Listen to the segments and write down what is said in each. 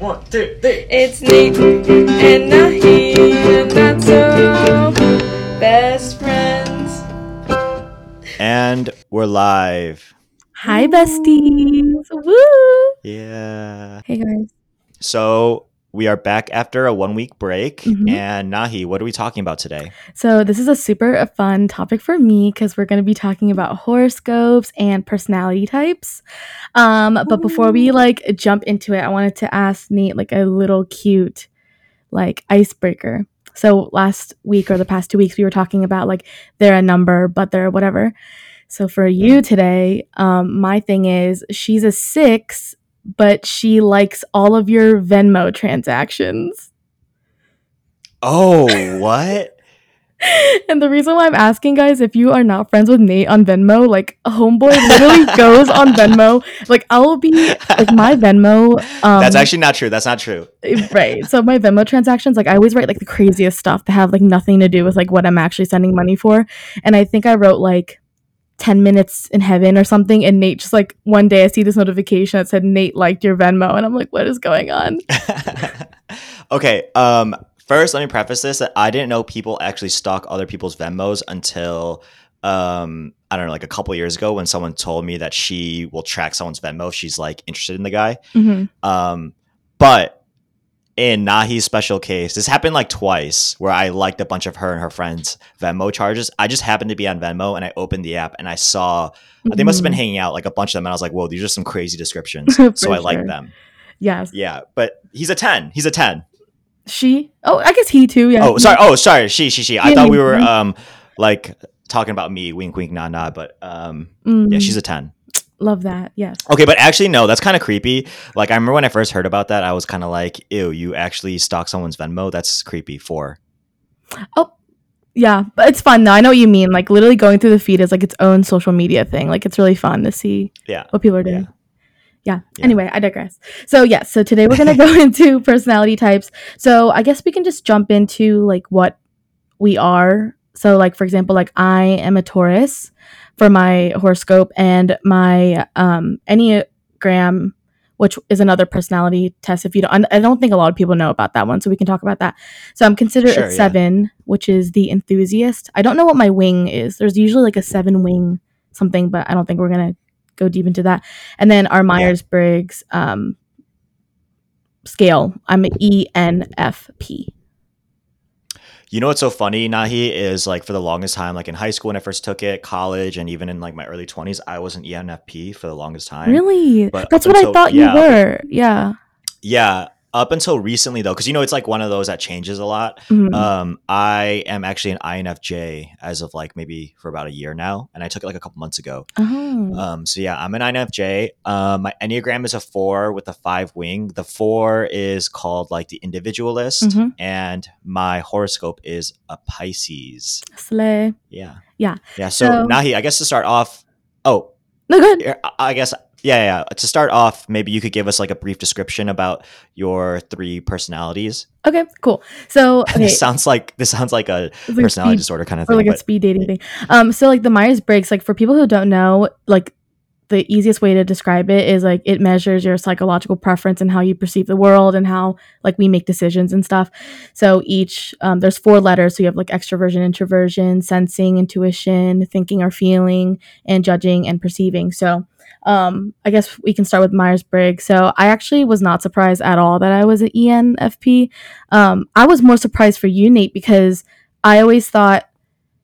One, two, three. It's Nate and Nahee, not so best friends. And we're live. Hi, besties. Woo! Yeah. Hey, guys. So we are back after a one week break. Mhm. And Nahee, what are we talking about today? So, this is a super fun topic for me because we're going to be talking about horoscopes and personality types. Um, but before we like jump into it, I wanted to ask Nate like a little cute like icebreaker. So, last week or the past two weeks, we were talking about like they're a number, but they're whatever. So, for you today, um, my thing is she's a six, but she likes all of your Venmo transactions. Oh, what? And the reason why I'm asking guys, if you are not friends with Nate on Venmo, like homeboy literally goes on Venmo. Like I'll be like my Venmo. Um, That's actually not true. That's not true. right. So my Venmo transactions, like I always write like the craziest stuff that have like nothing to do with like what I'm actually sending money for. And I think I wrote like 10 minutes in heaven or something. And Nate just like one day I see this notification that said Nate liked your Venmo, and I'm like, what is going on? okay. Um, first, let me preface this that I didn't know people actually stalk other people's Venmos until um I don't know, like a couple years ago when someone told me that she will track someone's Venmo if she's like interested in the guy. hmm Um, but in Nahee's special case, this happened like twice where I liked a bunch of her and her friends' Venmo charges. I just happened to be on Venmo and I opened the app and I saw they must have been hanging out like a bunch of them and I was like, whoa, these are some crazy descriptions. So I like them. Yes. Yeah. But he's a 10. He's a 10. She. Oh, I guess he too. Yeah. Oh, sorry. Oh, sorry. She, she, she. I thought we were um like talking about me, wink, wink, nah, nah. But um, Mm, yeah, she's a 10. Love that. Yes. Okay, but actually, no, that's kind of creepy. Like, I remember when I first heard about that, I was kind of like, ew, you actually stalk someone's Venmo? That's creepy. Four. Oh, yeah, but it's fun though. I know what you mean. Like literally going through the feed is like its own social media thing. Like it's really fun to see Yeah. what people are doing. Yeah. Yeah. Yeah. Anyway, I digress. So yeah, so today we're gonna go into personality types. So I guess we can just jump into like what we are. So like for example, like I am a Taurus for my horoscope and my um Enneagram, which is another personality test. If you don't, I don't think a lot of people know about that one, so we can talk about that. So I'm considered Sure, a yeah. seven, which is the enthusiast. I don't know what my wing is. There's usually like a seven wing something, but I don't think we're gonna go deep into that. And then our Myers Briggs um, scale, I'm an E ENFP. You know what's so funny, Nahee, is like for the longest time, like in high school when I first took it, college, and even in like my early 20s, I was an ENFP for the longest time. Really? But That's what I thought yeah, you were. Yeah. Yeah. Up until recently, though, because you know, it's like one of those that changes a lot. Mhm. Um, I am actually an INFJ as of like maybe for about a year now, and I took it like a couple months ago. oh. Um, so yeah, I'm an INFJ. Um, my Enneagram is a four with a five wing. The four is called like the individualist, Mhm. and my horoscope is a Pisces. Slay. Yeah. Yeah. Yeah. So, So- Nahee, I guess to start off, oh, No, good. I guess, yeah, yeah. To start off, maybe you could give us like a brief description about your three personalities. Okay, cool. So, okay, This sounds like this sounds like a like personality speed- disorder kind of thing, or like a speed dating thing. Um, so like the Myers Briggs, like for people who don't know, like the easiest way to describe it is like it measures your psychological preference and how you perceive the world and how like we make decisions and stuff. So each um, there's four letters. So you have like extroversion, introversion, sensing, intuition, thinking or feeling, and judging and perceiving. So um, I guess we can start with Myers Briggs. So I actually was not surprised at all that I was an ENFP. Um, I was more surprised for you, Nate, because I always thought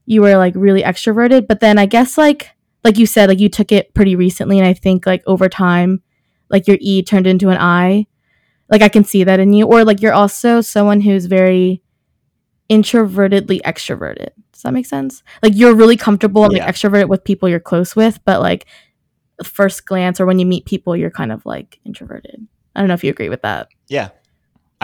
you were like really extroverted, but then I guess like like you said, like you took it pretty recently, and I think like over time, like your E turned into an I. Like I can see that in you, or like you're also someone who's very introvertedly extroverted. Does that make sense? Like you're really comfortable and like extroverted with people you're close with, but like first glance or when you meet people, you're kind of like introverted. I don't know if you agree with that. yeah,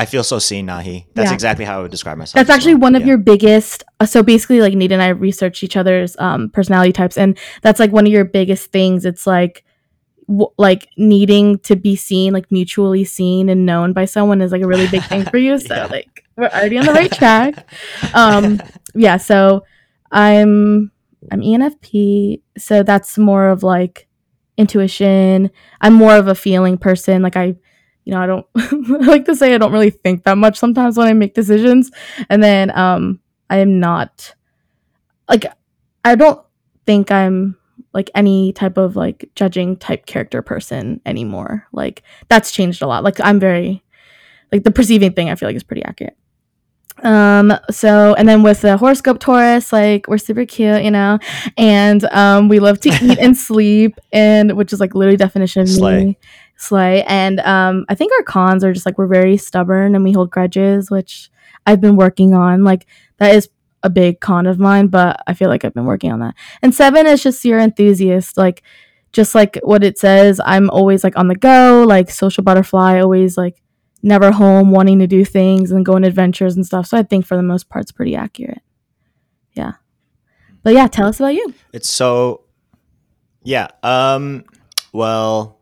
I feel so seen, Nahee. That's Yeah. exactly how I would describe myself. That's actually well. one of Yeah. your biggest. uh, So basically, like Nate and I researched each other's um, personality types, and that's like one of your biggest things. It's like, w- like needing to be seen, like mutually seen and known by someone, is like a really big thing for you. So Yeah. like, we're already on the right track. Um, yeah. So I'm I'm ENFP, so that's more of like intuition. I'm more of a feeling person. Like I, you know, I don't I like to say I don't really think that much sometimes when I make decisions. And then um I am not like I don't think I'm like any type of like judging type character person anymore. Like that's changed a lot. Like I'm very like the perceiving thing I feel like is pretty accurate. Um so and then with the horoscope Taurus, like we're super cute, you know, and um we love to eat and sleep and which is like literally definition of Slay. me. Slay. And um I think our cons are just like we're very stubborn and we hold grudges, which I've been working on. Like that is a big con of mine, but I feel like I've been working on that. And seven is just your enthusiast, like just like what it says. I'm always like on the go, like social butterfly, always like never home, wanting to do things and go on adventures and stuff. So I think for the most part, it's pretty accurate. Yeah. But yeah, tell us about you. It's so yeah. Um well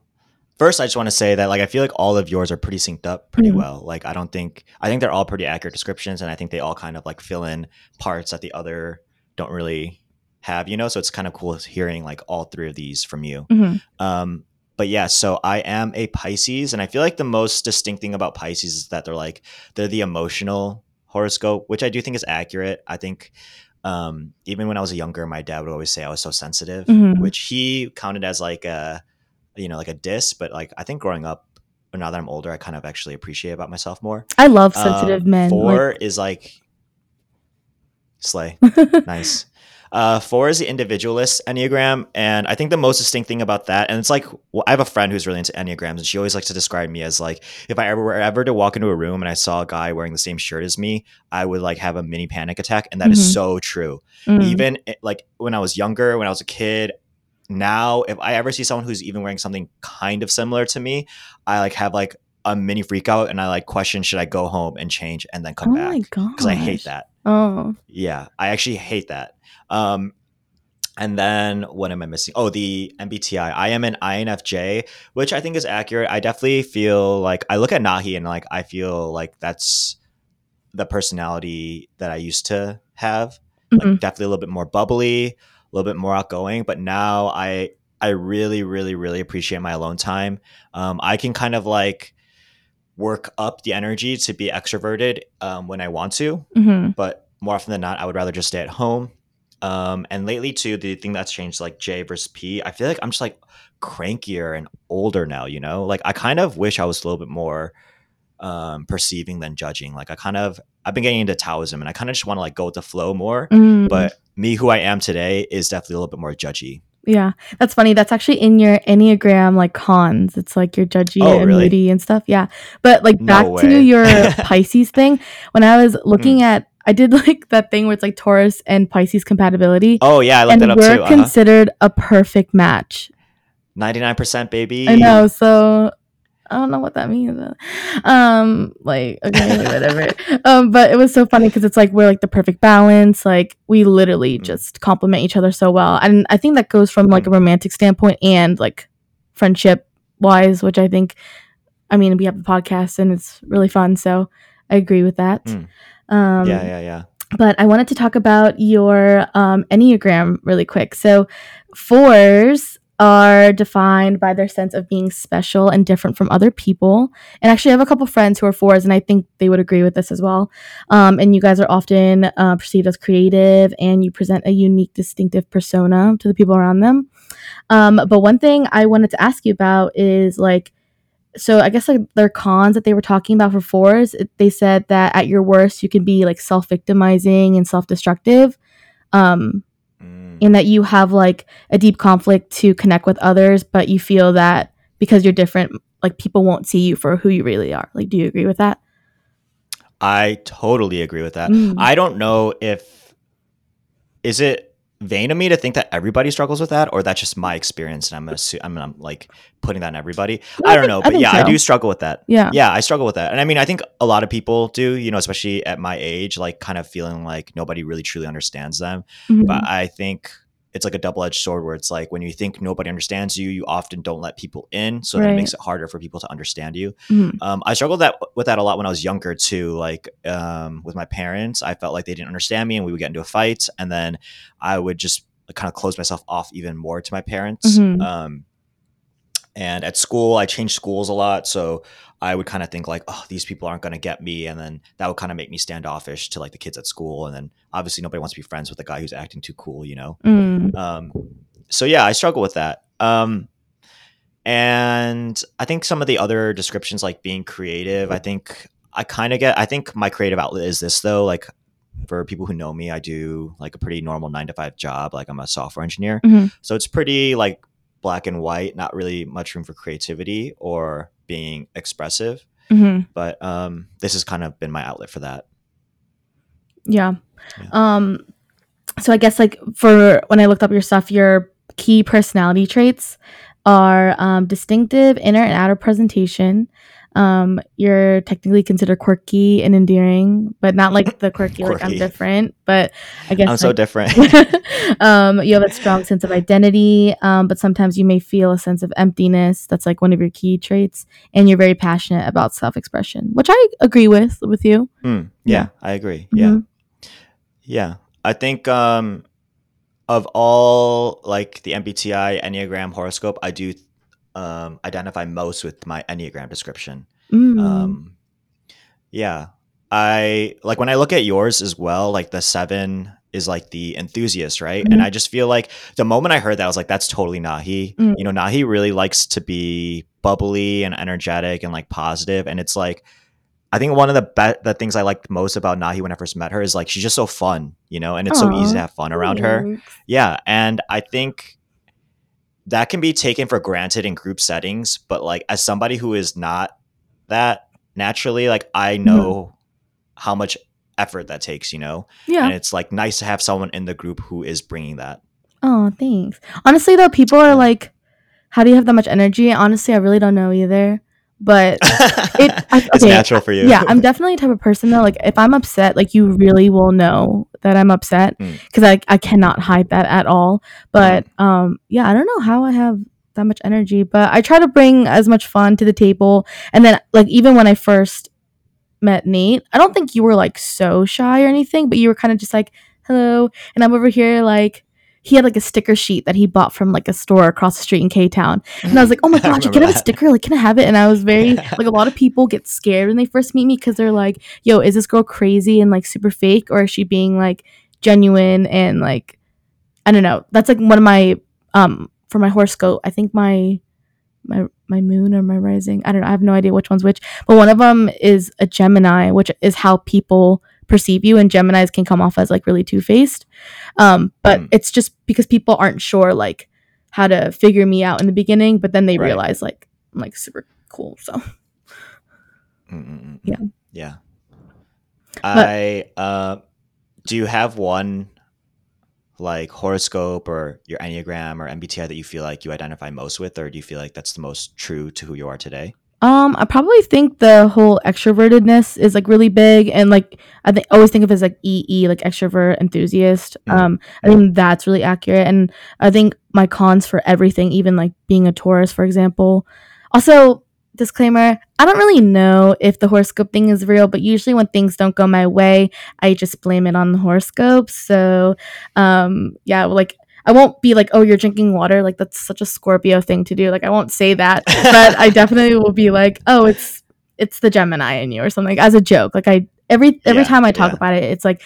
first I just want to say that like I feel like all of yours are pretty synced up pretty Mhm. well. Like I don't think I think they're all pretty accurate descriptions and I think they all kind of like fill in parts that the other don't really have, you know? So it's kind of cool hearing like all three of these from you. hmm Um, but yeah, so I am a Pisces, and I feel like the most distinct thing about Pisces is that they're like they're the emotional horoscope, which I do think is accurate. I think um, even when I was younger, my dad would always say I was so sensitive, Mhm. which he counted as like a you know like a diss. But like I think growing up, or now that I'm older, I kind of actually appreciate about myself more. I love sensitive Um, men. Four is like slay nice. Uh, four is the individualist enneagram, and I think the most distinct thing about that, and it's like well, I have a friend who's really into enneagrams, and she always likes to describe me as like if I ever were ever to walk into a room and I saw a guy wearing the same shirt as me, I would like have a mini panic attack, and that is Mhm. so true. Mm. Even eh, like when I was younger, when I was a kid, now if I ever see someone who's even wearing something kind of similar to me, I like have like a mini freak out, and I like question should I go home and change and then oh come my back because I hate that. Oh. Yeah, I actually hate that. Um, and then what am I missing? Oh, the MBTI. I am an INFJ, which I think is accurate. I definitely feel like I look at Nahee and like I feel like that's the personality that I used to have. Like Mhm. definitely a little bit more bubbly, little bit more outgoing. But now I I really, really, really appreciate my alone time. Um, I can kind of like work up the energy to be extroverted um, when I want to hmm but more often than not, I would rather just stay at home. Um, and lately, too, the thing that's changed, like J versus P, I feel like I'm just like crankier and older now. You know, like I kind of wish I was a little bit more um, perceiving than judging. Like I kind of, I've been getting into Taoism, and I kind of just want to like go with the flow more. Mm. But me, who I am today, is definitely a little bit more judgy. Yeah, that's funny. That's actually in your Enneagram like cons. It's like you're judgy Oh, and really? moody and stuff. Yeah. But like No back to your Pisces thing, when I was looking at I did like that thing where it's like Taurus and Pisces compatibility. Oh yeah, I looked and that up we're too. Uh-huh. considered a perfect match. Ninety nine percent, baby. I know, so I don't know what that means. Um, like okay, whatever. um, but it was so funny because it's like we're like the perfect balance. Like we literally Mm. just complement each other so well, and I think that goes from like a romantic standpoint and like friendship wise, which I think. I mean, we have the podcast and it's really fun, so I agree with that. Mm. Um, yeah, yeah, yeah. but I wanted to talk about your um, Enneagram really quick. So, fours are defined by their sense of being special and different from other people. And actually, I have a couple friends who are fours, and I think they would agree with this as well. Um, and you guys are often uh, perceived as creative, and you present a unique, distinctive persona to the people around them. Um, but one thing I wanted to ask you about is like, so I guess like their cons that they were talking about for fours, they said that at your worst you can be like self-victimizing and self-destructive, um, Mm. and that you have like a deep conflict to connect with others, but you feel that because you're different, like people won't see you for who you really are. Like, do you agree with that? I totally agree with that. Mm. I don't know if is it vain of me to think that everybody struggles with that, or that's just my experience, and I'm assu- I'm, I'm like putting that on everybody. No, I I don't think- know, but think yeah, I do struggle with that. Yeah. Yeah, I struggle with that, and I mean, I think a lot of people do. You know, especially at my age, like kind of feeling like nobody really truly understands them. Mhm. But I think it's like a double edged sword where it's like when you think nobody understands you, you often don't let people in, so Right. it makes it harder for people to understand you. Mhm. Um, I struggled that with that a lot when I was younger too. Like um, with my parents, I felt like they didn't understand me, and we would get into a fight, and then I would just kind of close myself off even more to my parents. Mhm. Um, And at school, I changed schools a lot, so I would kind of think like, oh, these people aren't going to get me, and then that would kind of make me standoffish to like the kids at school, and then obviously nobody wants to be friends with a guy who's acting too cool, you know. Mm. Um, so yeah, I struggle with that. Um, and I think some of the other descriptions, like being creative, I think I kind of get. I think my creative outlet is this though. Like for people who know me, I do like a pretty normal nine to five job. Like I'm a software engineer, Mhm. so it's pretty like black and white. Not really much room for creativity or being expressive. hmm But um, this has kind of been my outlet for that. Yeah. Yeah. Um so I guess like for when I looked up your stuff, your key personality traits are um, distinctive inner and outer presentation. Um, you're technically considered quirky and endearing, but not like the quirky, like I'm different. But I guess I'm so different. um, you have a strong sense of identity, um, but sometimes you may feel a sense of emptiness. That's like one of your key traits, and you're very passionate about self-expression, which I agree with with you. Hmm, Yeah. yeah, I agree. Yeah. Mhm. Yeah. I think um of all like the MBTI Enneagram horoscope, I do um identify most with my Enneagram description. Mm. Um yeah. I like when I look at yours as well, like the 7 is like the enthusiast, right? Mhm. And I just feel like the moment I heard that I was like that's totally Nahee. Mm. You know, Nahee really likes to be bubbly and energetic and like positive. and it's like I think one of the be- the things I liked most about Nahee when I first met her is like she's just so fun, you know, and it's so easy to have fun around her. Yeah, and I think that can be taken for granted in group settings, but like as somebody who is not that naturally, like I mm-hmm. know how much effort that takes, you know, Yeah. and it's like nice to have someone in the group who is bringing that. Oh, thanks. Honestly, though, people are like, "How do you have that much energy?" Honestly, I really don't know either. But I- it's natural for you. yeah, I'm definitely the type of person though. Like, if I'm upset, like you really will know that I'm upset Mm. because I I cannot hide that at all. But um, yeah, I don't know how I have that much energy, but I try to bring as much fun to the table. And then, like, even when I first met Nate, I don't think you were like so shy or anything, but you were kind of just like, "Hello," and I'm over here like. He had like a sticker sheet that he bought from like a store across the street in K Town. And I was like, oh my I gosh, I can have a sticker? Like, can I have it? And I was very, like, a lot of people get scared when they first meet me because they're like, yo, is this girl crazy and like super fake? Or is she being like genuine and like, I don't know. That's like one of my, um, for my horoscope, I think my, my, my moon or my rising, I don't know. I have no idea which one's which, but one of them is a Gemini, which is how people perceive you. And Geminis can come off as like really two faced. Um, but Mm. it's just because people aren't sure, like, how to figure me out in the beginning, but then they Right. realize like I'm like super cool. So Mm-mm-mm. Yeah. Yeah. I uh do you have one like horoscope or your Enneagram or MBTI that you feel like you identify most with or do you feel like that's the most true to who you are today? Um I probably think the whole extrovertedness is like really big and like I think always think of it as like EE, like extrovert enthusiast. Um I think that's really accurate. And I think my cons for everything, even like being a Taurus, for example. Also, disclaimer, I don't really know if the horoscope thing is real, but usually when things don't go my way, I just blame it on the horoscope. So um yeah, like I won't be like, oh, you're drinking water. Like that's such a Scorpio thing to do. Like I won't say that, but I definitely will be like, oh, it's it's the Gemini in you or something as a joke. Like I every every Yeah, time I talk yeah. about it, it's like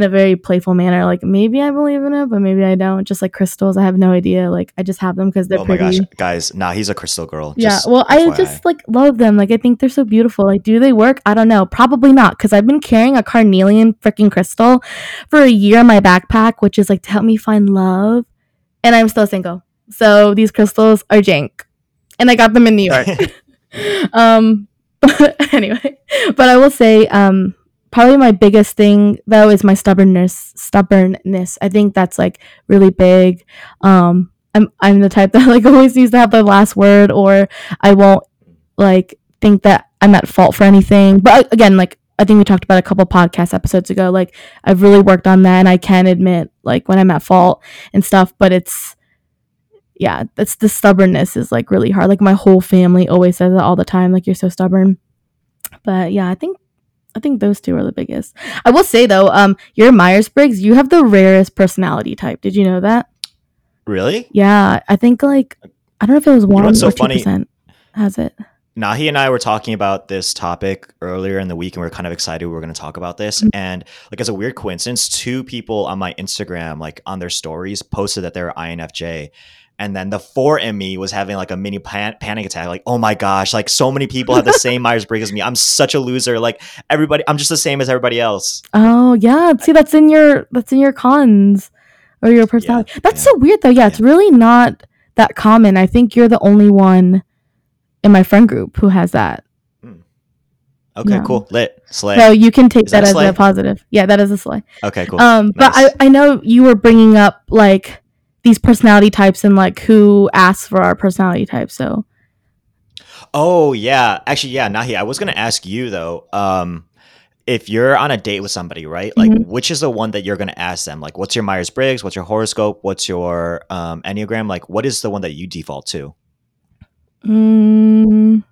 in a very playful manner. Like maybe I believe in it, but maybe I don't. Just like crystals, I have no idea. Like I just have them because they're oh my pretty. gosh, guys, Nahee's a crystal girl. Yeah, just well, I just like love them. Like, I think they're so beautiful. Like, do they work? I don't know. Probably not, because I've been carrying a carnelian freaking crystal for a year in my backpack, which is like to help me find love, and I'm still single. So these crystals are jank, and I got them in New York. um, anyway, but I will say, um, probably my biggest thing though is my stubbornness. Stubbornness. I think that's like really big. Um, I'm I'm the type that like always needs to have the last word, or I won't like think that I'm at fault for anything. But uh, again, like I think we talked about a couple podcast episodes ago. Like I've really worked on that, and I can admit like when I'm at fault and stuff. But it's yeah, that's the stubbornness is like really hard. Like my whole family always says it all the time. Like you're so stubborn. But yeah, I think I think those two are the biggest. I will say though, um, your Myers Briggs, you have the rarest personality type. Did you know that? really? Yeah, I think like I don't know if it was one what's so or two percent. Has it? Nahee and I were talking about this topic earlier in the week, and we are kind of excited we were going to talk about this. Mhm. And like, as a weird coincidence, two people on my Instagram, like on their stories, posted that they were INFJ. And then the four in me was having like a mini pan- panic attack. Like, oh my gosh, like so many people have the same Myers Briggs as me. I'm such a loser. Like everybody, I'm just the same as everybody else. Oh yeah. See, that's in your that's in your cons or your personality. that's yeah. so weird though. Yeah, it's really not that common. I think you're the only one in my friend group who has that. Okay, Yeah. cool. Lit. Slay. So you can take Is that that, a as a positive. Yeah, that is a slay. okay, cool. Um, but I, I know you were bringing up like these personality types and like who asks for our personality type. So Oh yeah, actually yeah, Nahee. I was gonna ask you though. Um, if you're on a date with somebody, right? Like, Mhm. which is the one that you're gonna ask them? Like, what's your Myers Briggs? What's your horoscope? What's your um, enneagram? Like, what is the one that you default to? Mm,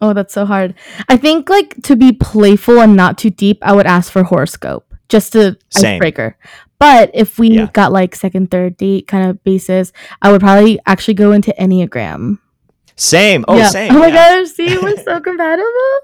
oh, that's so hard. I think like to be playful and not too deep, I would ask for horoscope just to Same. icebreaker. But if we Yeah. got like second, third date kind of basis, I would probably actually go into enneagram. Same. Oh, Yeah. same. Oh my yeah. gosh! See, we're so compatible.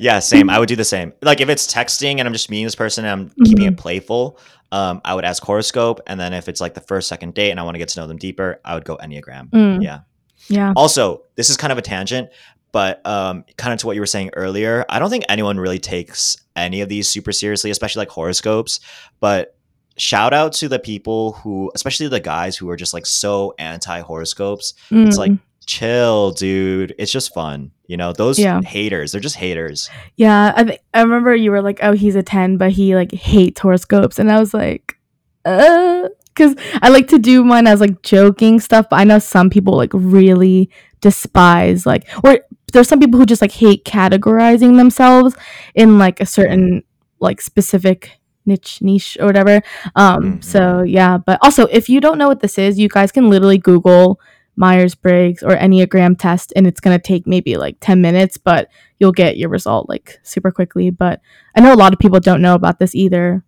yeah, same. I would do the same. Like, if it's texting and I'm just meeting this person and I'm keeping Mm-hmm. it playful, um, I would ask horoscope. And then if it's like the first, second date and I want to get to know them deeper, I would go enneagram. Mm, Yeah. yeah. Also, this is kind of a tangent, but um, kind of to what you were saying earlier, I don't think anyone really takes any of these super seriously, especially like horoscopes. But shout out to the people who, especially the guys who are just like so anti horoscopes. It's like, Mm, chill, dude. It's just fun. You know, those Yeah. haters, they're just haters. yeah. I think I remember you were like, "Oh, he's a ten, but he like hates horoscopes," and I was like, "Uh." Because I like to do mine as like joking stuff, but I know some people like really despise like, or there's some people who just like hate categorizing themselves in like a certain like specific niche niche or whatever. Um, Mhm. so yeah, but also if you don't know what this is, you guys can literally Google Myers Briggs or Enneagram test, and it's gonna take maybe like ten minutes, but you'll get your result like super quickly. But I know a lot of people don't know about this either.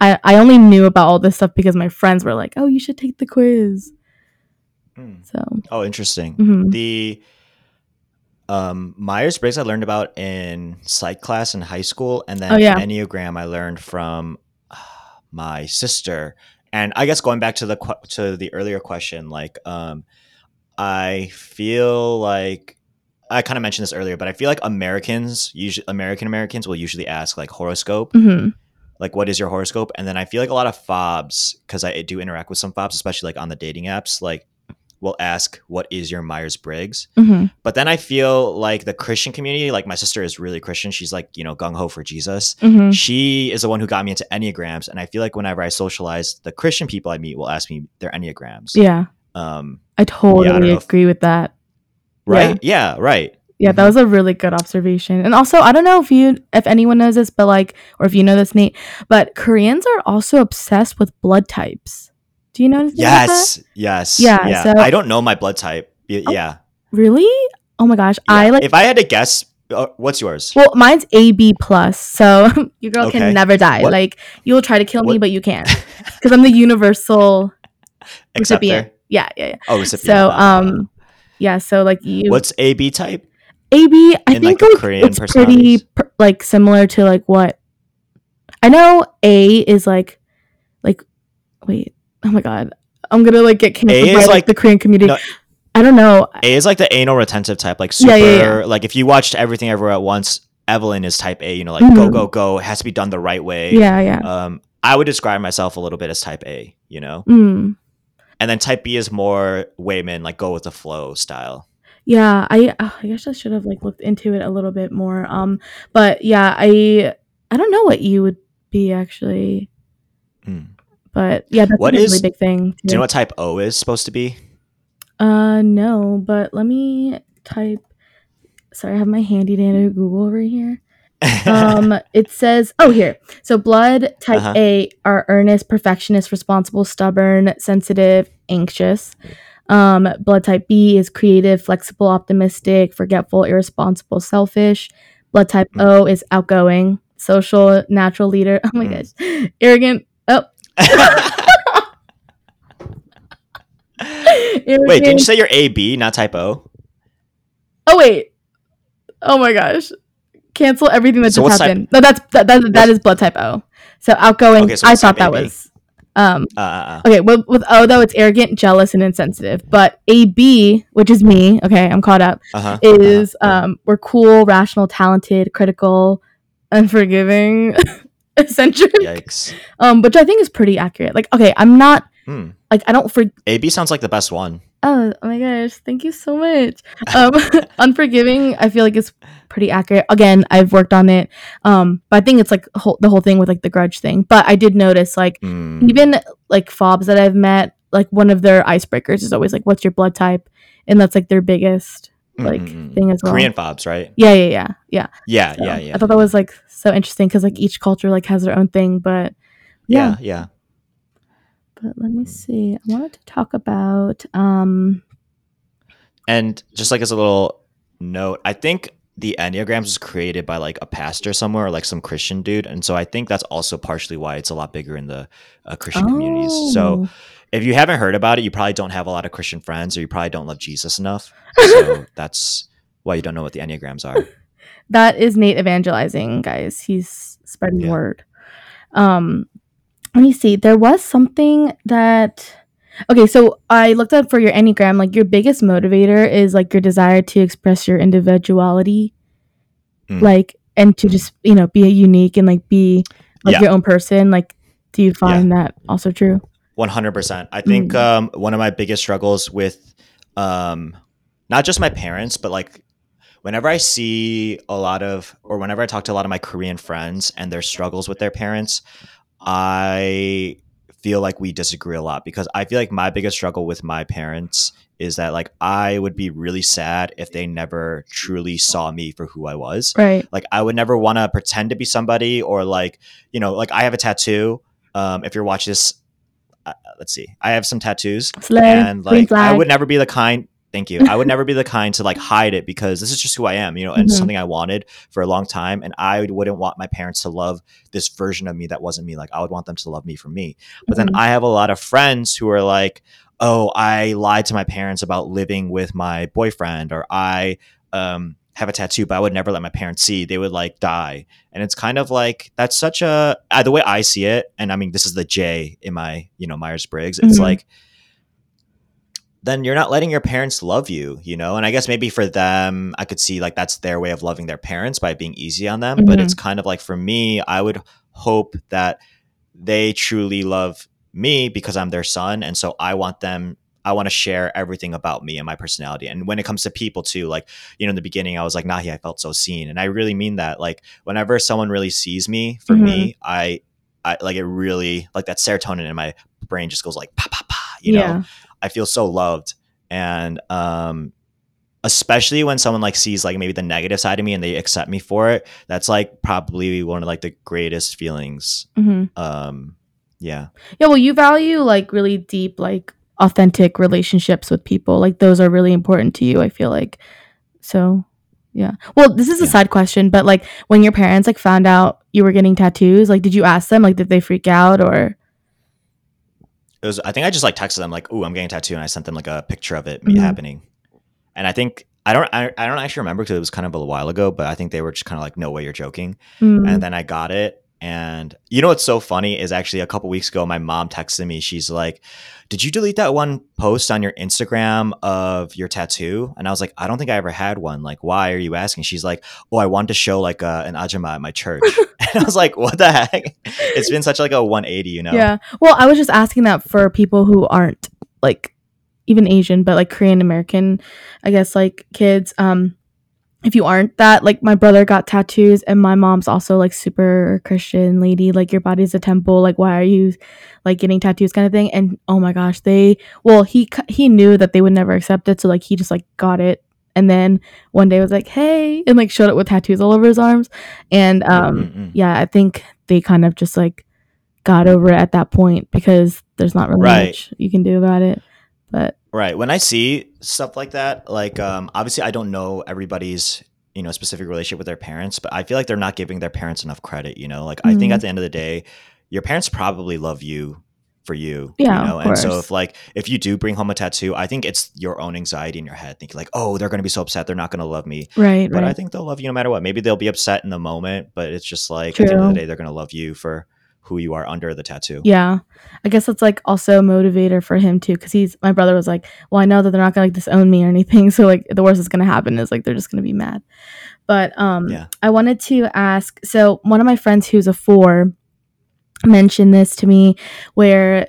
I, I only knew about all this stuff because my friends were like, "Oh, you should take the quiz." Mm. So, Oh, interesting. mhm. The um, Myers Briggs I learned about in psych class in high school, and then Oh, yeah. Enneagram I learned from uh, my sister. And I guess going back to the to the earlier question, like um, I feel like I kind of mentioned this earlier, but I feel like Americans usually American Americans will usually ask like horoscope, Mhm. like what is your horoscope, and then I feel like a lot of fobs because I do interact with some fobs, especially like on the dating apps, like will ask what is your Myers Briggs. Mhm. But then I feel like the Christian community, like my sister is really Christian. She's like, you know, gung ho for Jesus. Mhm. She is the one who got me into Enneagrams. And I feel like whenever I socialize, the Christian people I meet will ask me their Enneagrams. Yeah, Um, I totally know if- agree with that. right? Yeah, right. Yeah, that Mhm. was a really good observation. And also, I don't know if you if anyone knows this, but like or if you know this, Nate, but Koreans are also obsessed with blood types. Do you know anything about that? Yes, yes. Yeah, Yeah. so- I don't know my blood type. Y- Oh, Yeah. Really? Oh my gosh. I like if I had to guess, uh, what's yours? well, mine's AB plus, so your girl Okay. can never die. What- Like you will try to kill me, but you can't because I'm the universal Acceptor? recipient. Yeah, yeah, yeah. Oh, recipient. So, um, yeah. So like you, what's AB type? AB, I in, think like, like, Korean it's pretty like similar to like what I know. A is like like wait. Oh my god, I'm gonna like get canceled A by like, like- the Korean community. No. I don't know. A is like the anal retentive type, like super. Yeah, yeah, yeah. Like if you watched everything everywhere at once, Evelyn is type A. You know, like go Mhm. go go. It has to be done the right way. Yeah, yeah. Um, I would describe myself a little bit as type A. You know, Mm. and then type B is more Wayman, like go with the flow style. Yeah, I oh, I guess I should have like looked into it a little bit more. Um, but yeah, I I don't know what you would be actually, Mm. But yeah, that's What a really is- big thing. Do you know what type O is supposed to be? Uh, no, but let me type. Sorry, I have my handy dandy Google over here. Um, it says, oh, here. So, blood type Uh-huh. A are earnest, perfectionist, responsible, stubborn, sensitive, anxious. Um, blood type B is creative, flexible, optimistic, forgetful, irresponsible, selfish. Blood type Mm. O is outgoing, social, natural leader. Oh my Mm. gosh, arrogant. Wait, didn't you say you're AB, not type O? Oh wait. Oh my gosh. Cancel everything that So just what's type- happened. no, that's that, that, that is blood type O. So outgoing. Okay, so I thought that AB? was. Um. Uh, uh, uh. Okay. With, with O though, it's arrogant, jealous, and insensitive. But AB, which is me. Okay, I'm caught up. Uh-huh. Is uh-huh. um we're cool, rational, talented, critical, unforgiving, eccentric. Yikes. Um, which I think is pretty accurate. Like, okay, I'm not Hmm. like I don't for AB sounds like the best one. Oh, oh my gosh, thank you so much. Um, unforgiving, I feel like it's pretty accurate. Again, I've worked on it. Um, but I think it's like whole, the whole thing with like the grudge thing. But I did notice like Hmm. even like fobs that I've met, like one of their icebreakers is always like, "What's your blood type?" And that's like their biggest like Mm-mm-mm. thing as well. Korean fobs, right? Yeah, yeah, yeah, yeah. Yeah, So yeah, yeah. I thought that was like so interesting because like each culture like has their own thing, but yeah, yeah. But let me see. I wanted to talk about um And just like as a little note, I think the Enneagrams was created by like a pastor somewhere or like some Christian dude. And so I think that's also partially why it's a lot bigger in the uh, Christian communities. So oh. If you haven't heard about it, you probably don't have a lot of Christian friends or you probably don't love Jesus enough. So that's why you don't know what the Enneagrams are. that is Nate evangelizing, guys. He's spreading the Yeah. word. Um, let me see. There was something that. Okay, so I looked up for your enneagram. Like your biggest motivator is like your desire to express your individuality, Mm. like and to just you know be unique and like be like Yeah. your own person. Like, do you find that also true? One hundred percent. I think Mm. um, one of my biggest struggles with um, not just my parents, but like whenever I see a lot of, or whenever I talk to a lot of my Korean friends and their struggles with their parents, I feel like we disagree a lot because I feel like my biggest struggle with my parents is that like I would be really sad if they never truly saw me for who I was Right. like i would never want to pretend to be somebody or like you know like i have a tattoo um if you're watching this uh, let's see i have some tattoos Slay. and like i would never be the kind thank you i would never be the kind to like hide it because this is just who i am you know and Mhm. something i wanted for a long time and i wouldn't want my parents to love this version of me that wasn't me like i would want them to love me for me but then Mhm. i have a lot of friends who are like oh i lied to my parents about living with my boyfriend or i um have a tattoo but i would never let my parents see they would like die and it's kind of like that's such a uh, the way i see it and i mean this is the j in my you know myers-briggs it's Mhm. like then you're not letting your parents love you you know and i guess maybe for them i could see like that's their way of loving their parents by being easy on them but Mhm. it's kind of like for me i would hope that they truly love me because i'm their son and so i want them I want to share everything about me and my personality. And when it comes to people too, like, you know, in the beginning, I was like, Nahee, I felt so seen. And I really mean that. Like, whenever someone really sees me for me, I, I like it really, like that serotonin in my brain just goes like, pa, pa, pa, you yeah. know, I feel so loved. And, um, especially when someone like sees like maybe the negative side of me and they accept me for it, that's like probably one of like the greatest feelings. hmm Um, yeah. Yeah, well, you value like really deep, like authentic relationships with people. Like those are really important to you. I feel like. So, yeah. Well, this is a Yeah. side question, but like when your parents like found out you were getting tattoos, like did you ask them? Like, did they freak out or? it was i think i just like texted them like oh i'm getting a tattoo and i sent them like a picture of it me Mhm. happening and i think i don't I, I don't actually remember because it was kind of a while ago but i think they were just kind of like no way you're joking Mm. and then i got it and you know what's so funny is actually a couple weeks ago my mom texted me she's like did you delete that one post on your instagram of your tattoo? And i was like i don't think i ever had one. Like why are you asking? She's like oh i wanted to show like uh, an ajumma at my church. And i was like what the heck? It's been such like a 180 you know? Yeah. Well, I was just asking that for people who aren't like even Asian, but like Korean American, I guess like kids. Um, if you aren't that, like my brother got tattoos, and my mom's also like super Christian lady. Like your body's a temple. Like why are you like getting tattoos, kind of thing. And oh my gosh, they well he he knew that they would never accept it, so like he just like got it. And then one day was like, "Hey," and like showed it with tattoos all over his arms. And um, Mm-mm-mm. yeah, I think they kind of just like got over it at that point because there's not really Right. much you can do about it. But Right. When I see stuff like that, like um, obviously I don't know everybody's you know specific relationship with their parents, but I feel like they're not giving their parents enough credit. You know, like I think at the end of the day, your parents probably love you for you. Yeah, you know, and so if like if you do bring home a tattoo, I think it's your own anxiety in your head, thinking like, oh, they're gonna be so upset, they're not gonna love me. Right, But I think they'll love you no matter what. Maybe they'll be upset in the moment, but it's just like at the end of the day, they're gonna love you for who you are under the tattoo. Yeah. I guess that's like also a motivator for him too, because he's my brother was like, Well, I know that they're not gonna like disown me or anything. So like the worst that's gonna happen is like they're just gonna be mad. But um Yeah. I wanted to ask so one of my friends who's a four mentioned this to me where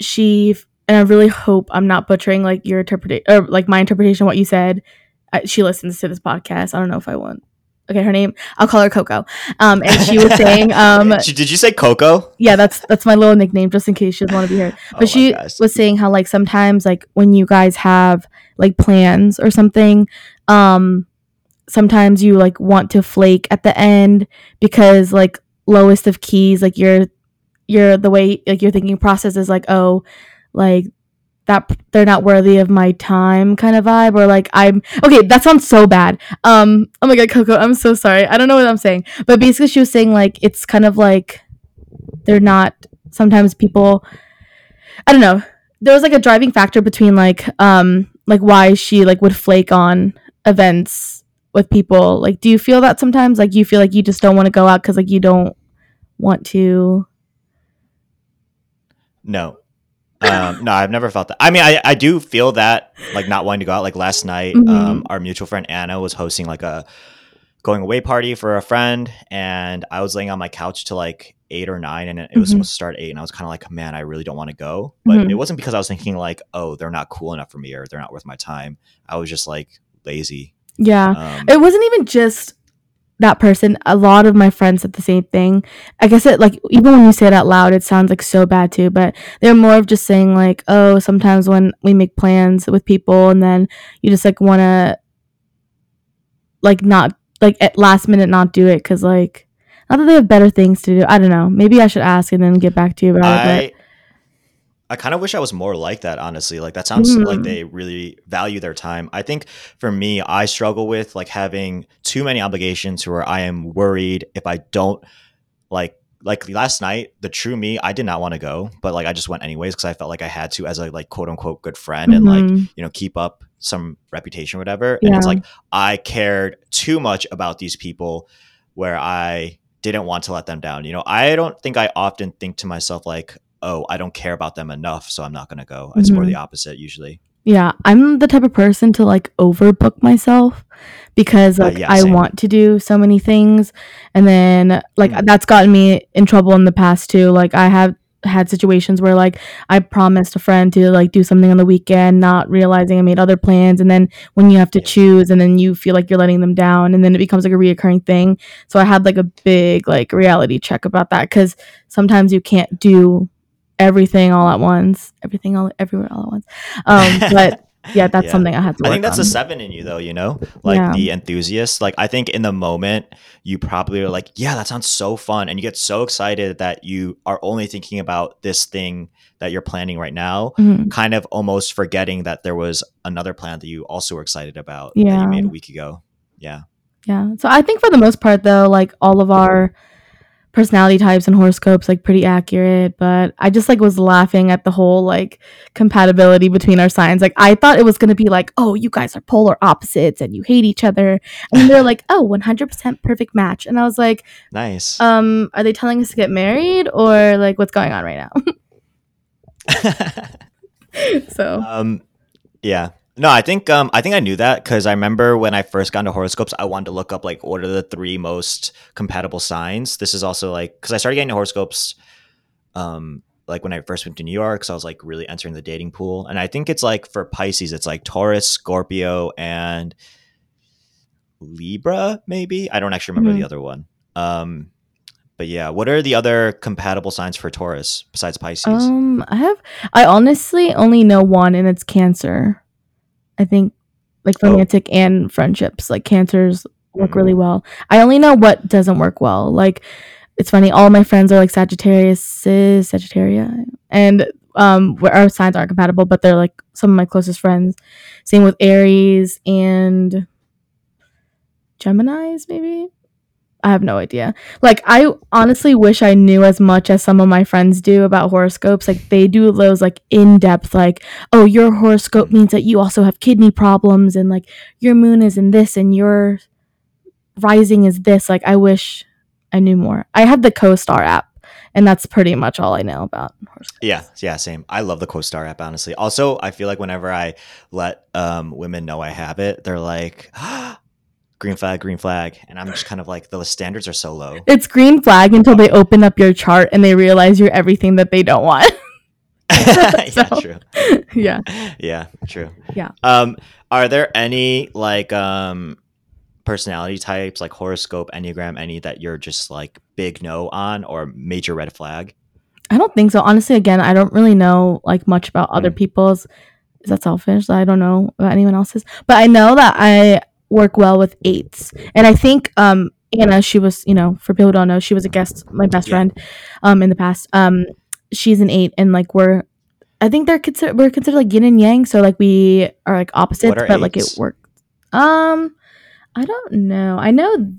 she and I really hope I'm not butchering like your interpretation or like my interpretation of what you said. I, she listens to this podcast. I don't know if I want. Okay, her name. I'll call her Coco. Um, and she was saying, um, Did you say Coco? yeah, that's that's my little nickname just in case she doesn't want to be heard. Oh But she gosh. was saying how like sometimes like when you guys have like plans or something, um, sometimes you like want to flake at the end because like lowest of keys, like you're you're the way like your thinking process is like oh like that they're not worthy of my time kind of vibe or like i'm okay that sounds so bad. Um oh my god coco i'm so sorry. I don't know what i'm saying. But basically she was saying like it's kind of like they're not sometimes people i don't know. There was like a driving factor between like um like why she like would flake on events with people. Like do you feel that sometimes? Like you feel like you just don't want to go out because like you don't want to? No. Um, no, I've never felt that. I mean, I, I do feel that, like not wanting to go out. Like last night, Mhm. um, our mutual friend Anna was hosting like a going away party for a friend, and I was laying on my couch till like eight or nine, and it, was Mhm. supposed to start eight, and I was kind of like, man, I really don't want to go. But Mhm. it wasn't because I was thinking like, oh, they're not cool enough for me or they're not worth my time. I was just like lazy. yeah Um, it wasn't even just that person a lot of my friends said the same thing. I guess it like even when you say it out loud it sounds like so bad too but they're more of just saying like oh sometimes when we make plans with people and then you just like want to like not like at last minute not do it because like not that they have better things to do. I don't know. Maybe i should ask and then get back to you about it I kind of wish I was more like that, honestly. Like that sounds like Mhm. they really value their time. I think for me, I struggle with like having too many obligations where I am worried if I don't like like last night, the true me, I did not want to go, but like I just went anyways because I felt like I had to as a like quote unquote good friend and like, Mhm. you know, keep up some reputation or whatever. And it's like I cared too much about these people where I didn't want to let them down. You know, I don't think I often think to myself like, oh, I don't care about them enough, so I'm not gonna go. It's more Mhm. the opposite usually. Yeah, I'm the type of person to like overbook myself because Uh, like yeah, I want to do so many things and then like Mm. that's gotten me in trouble in the past too. Like I have had situations where like I promised a friend to like do something on the weekend, not realizing I made other plans and then when you have to Yeah. choose and then you feel like you're letting them down and then it becomes like a reoccurring thing. So I had like a big like reality check about that cuz sometimes you can't do everything all at once. Everything all everywhere all at once. Um but yeah, that's Yeah. something I had to I think that's on. a seven in you though, you know? Like Yeah. the enthusiast. Like I think in the moment you probably are like, yeah, that sounds so fun. And you get so excited that you are only thinking about this thing that you're planning right now, Mhm. kind of almost forgetting that there was another plan that you also were excited about that Yeah. you made a week ago. Yeah. Yeah. So I think for the most part though, like all of our personality types and horoscopes like pretty accurate, but I just like was laughing at the whole like compatibility between our signs. Like I thought it was going to be like, "Oh, you guys are polar opposites and you hate each other." And they're like, "Oh, 100% perfect match." And I was like, Nice. "Um, are they telling us to get married or like what's going on right now?" so, um yeah no i think um i think i knew that because i remember when i first got into horoscopes i wanted to look up like what are the three most compatible signs. This is also like because i started getting into horoscopes um like when i first went to new york so i was like really entering the dating pool. And i think it's like for pisces it's like taurus scorpio and libra maybe? I don't actually remember Mhm. the other one. Um but yeah what are the other compatible signs for taurus besides pisces? Um I have I honestly only know one and it's Cancer. I think like Oh. romantic and friendships, like Cancers work Mhm. really well. I only know what doesn't work well. Like it's funny, all my friends are like Sagittarius, Sagittaria, and um where our signs aren't compatible, but they're like some of my closest friends. Same with Aries and Gemini's, maybe. I have no idea. Like I honestly wish I knew as much as some of my friends do about horoscopes. Like they do those like in-depth like, "Oh, your horoscope means that you also have kidney problems and like your moon is in this and your rising is this." Like I wish I knew more. I have the CoStar app and that's pretty much all I know about horoscopes. Yeah, yeah, same. I love the CoStar app, honestly. Also, I feel like whenever I let um, women know I have it, they're like, green flag, green flag. And I'm just kind of like, the standards are so low. It's green flag until they open up your chart and they realize you're everything that they don't want. yeah, true. yeah. Yeah, true. Yeah. Um, are there any like um personality types like horoscope, enneagram, any that you're just like big no on or major red flag? I don't think so. Honestly, again, I don't really know like much about other Mm. people's. Is that selfish? I don't know about anyone else's, but I know that I work well with eights, and I think um Anna, she was you know for people who don't know, she was a guest, my best Yeah. friend, um in the past. Um, she's an eight, and like we're, I think they're considered we're considered like yin and yang, so like we are like opposites, are but like it eights? works. Um, I don't know. I know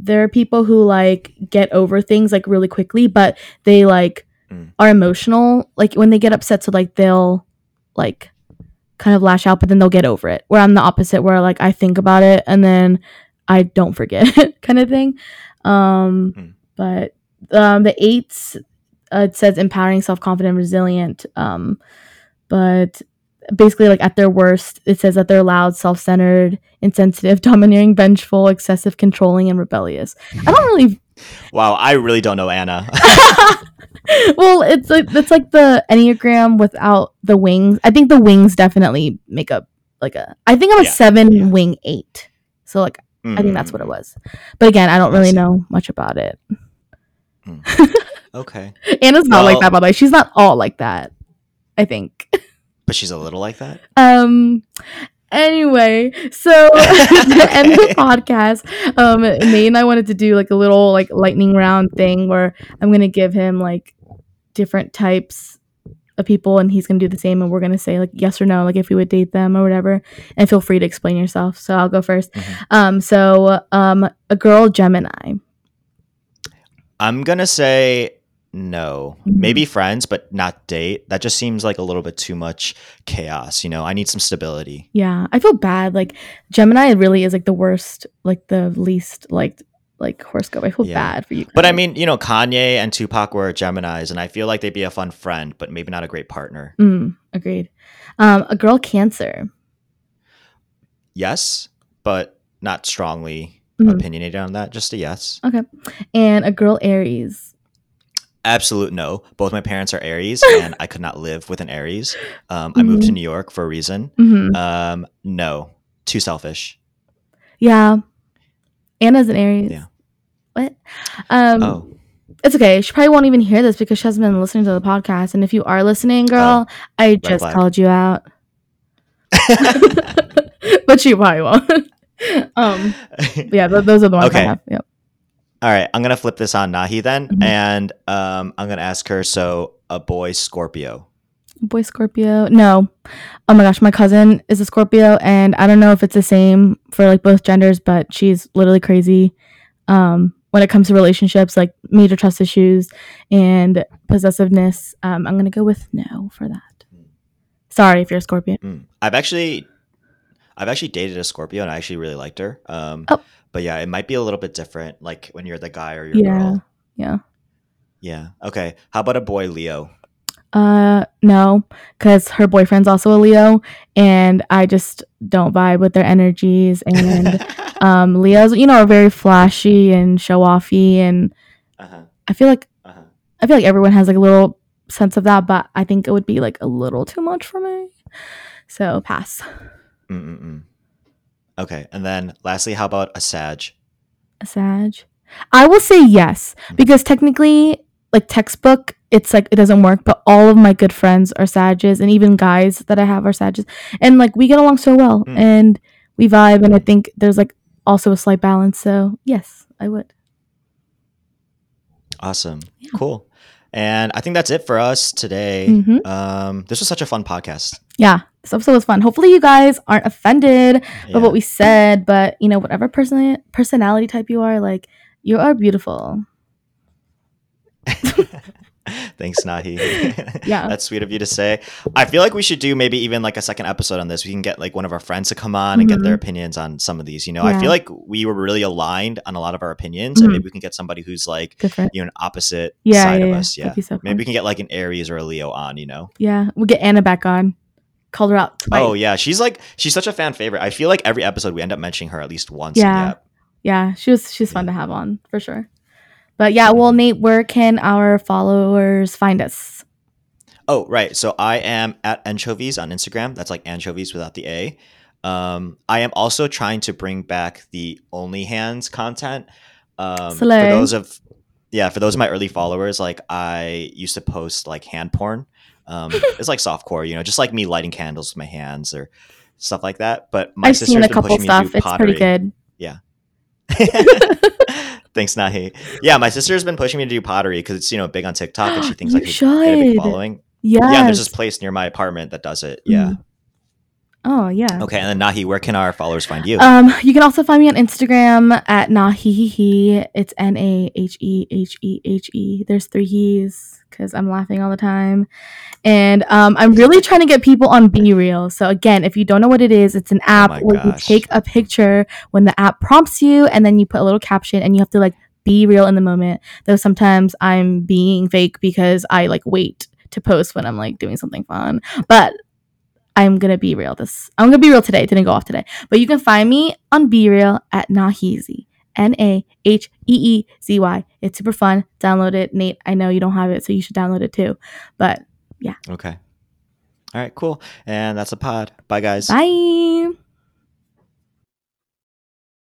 there are people who like get over things like really quickly, but they like Mm. are emotional. Like when they get upset, so like they'll like kind of lash out, but then they'll get over it. Where I'm the opposite, where like I think about it and then I don't forget it, kind of thing. Um, Mm. but um, the eights uh, it says empowering, self confident, resilient. Um, but basically, like at their worst, it says that they're loud, self centered, insensitive, domineering, vengeful, excessive, controlling, and rebellious. I don't really Wow, I really don't know Anna. well, it's like it's like the enneagram without the wings. I think the wings definitely make up like a. I think I'm a Yeah, seven yeah. wing eight. So like I think that's what it Mm, was. But again, I don't really know much about it. Okay, Anna's not like that, by the way. She's not all like that. I think. but she's a little like that. Um. Anyway, so to end the podcast, um, Nate and I wanted to do like a little like lightning round thing where I'm gonna give him like different types of people, and he's gonna do the same, and we're gonna say like yes or no, like if we would date them or whatever. And feel free to explain yourself. So I'll go 1st Mhm. Um. So um, a girl Gemini. I'm gonna say no. Mhm. Maybe friends, but not date. That just seems like a little bit too much chaos. You know, I need some stability. Yeah, I feel bad. Like Gemini really is like the worst, like the least like like horoscope. I feel Yeah. bad for you. But I mean, you know, Kanye and Tupac were Geminis, and I feel like they'd be a fun friend, but maybe not a great partner. Mm, agreed. Um, a girl Cancer. Yes, but not strongly Mhm. opinionated on that. Just a yes. Okay. And a girl Aries. Absolute no. Both my parents are Aries, and I could not live with an Aries. Um, I moved to Mhm. New York for a reason. hmm Um, no, too selfish. Yeah. Anna's an Aries. Yeah. What? Um, Oh, it's okay. She probably won't even hear this because she hasn't been listening to the podcast. And if you are listening, girl, I just flag. called you out. but she probably won't. um, yeah, th- those are the ones I Okay. have. Yep. All right, I'm gonna flip this on Nahee then, Mhm. and um, I'm gonna ask her. So, a boy Scorpio. Boy Scorpio. No. Oh my gosh, my cousin is a Scorpio and I don't know if it's the same for like both genders, but she's literally crazy. Um when it comes to relationships, like major trust issues and possessiveness. Um I'm going to go with no for that. Sorry if you're a Scorpio. Mm. I've actually, I've actually dated a Scorpio, and I actually really liked her. Um, Oh. But yeah, it might be a little bit different, like when you're the guy or your Yeah. girl. Yeah. Yeah. Okay. How about a boy Leo? Uh no, cuz her boyfriend's also a Leo and I just don't vibe with their energies and um Leos, you know, are very flashy and show offy and uh-huh. I feel like Uh-huh. I feel like everyone has like a little sense of that, but I think it would be like a little too much for me. So pass. Mm-mm-mm. Okay. And then lastly, how about a Sag? A Sag. I will say yes because technically, like textbook, it's like it doesn't work. But all of my good friends are Sages, and even guys that I have are Sages, and like we get along so well, Mm. and we vibe, and I think there's like also a slight balance. So yes, I would. Awesome. Yeah. Cool. And I think that's it for us today. Mhm. Um, this was such a fun podcast. Yeah, this episode was fun. Hopefully, you guys aren't offended Yeah. of what we said, but you know, whatever person personality type you are, like You are beautiful. Thanks, Nahee. Yeah. That's sweet of you to say. I feel like we should do maybe even like a second episode on this. We can get like one of our friends to come on and get their Mhm. opinions on some of these. You know, I feel like we were really aligned on a lot of our opinions, Mhm. and maybe we can get somebody who's like, Different. you know, an opposite Yeah, side yeah, of yeah. us. Yeah. So Maybe we can get like an Aries or a Leo on, you know? Yeah, we'll get Anna back on. Called her out twice. Oh, yeah. She's like, she's such a fan favorite. I feel like every episode we end up mentioning her at least once. Yeah. yeah, she was she's fun Yeah. to have on for sure. But yeah, well, Nate, where can our followers find us? Oh, right. So I am at anchovies on Instagram. That's like anchovies without the A. Um, I am also trying to bring back the only hands content. Um, for those of yeah, for those of my early followers, like I used to post like hand porn. Um, it's like softcore, you know, just like me lighting candles with my hands or stuff like that. But my I've sister's seen a couple pushing me to stuff. It's pretty good. good. Thanks, Nahee. Yeah, my sister's been pushing me to do pottery because it's you know big on TikTok and she thinks You could a big following. Yes. Yeah, there's this place near my apartment that does it. Mm. Yeah. Oh yeah. Okay, and then Nahee, where can our followers find you? Um, you can also find me on Instagram at nahehehe. It's N A H E H E H E. There's three he's because I'm laughing all the time, and um, I'm really trying to get people on Be Real. So again, if you don't know what it is, it's an app Oh where you take a picture when the app prompts you, and then you put a little caption, and you have to like be real in the moment. Though sometimes I'm being fake because I like wait to post when I'm like doing something fun, but I'm gonna be real. This I'm gonna be real today. It didn't go off today, but you can find me on Be Real at Naheezy. N A H E E Z Y. It's super fun. Download it, Nate. I know you don't have it, so you should download it too. But yeah. okay. All right, cool. And that's a pod. Bye, guys. bye.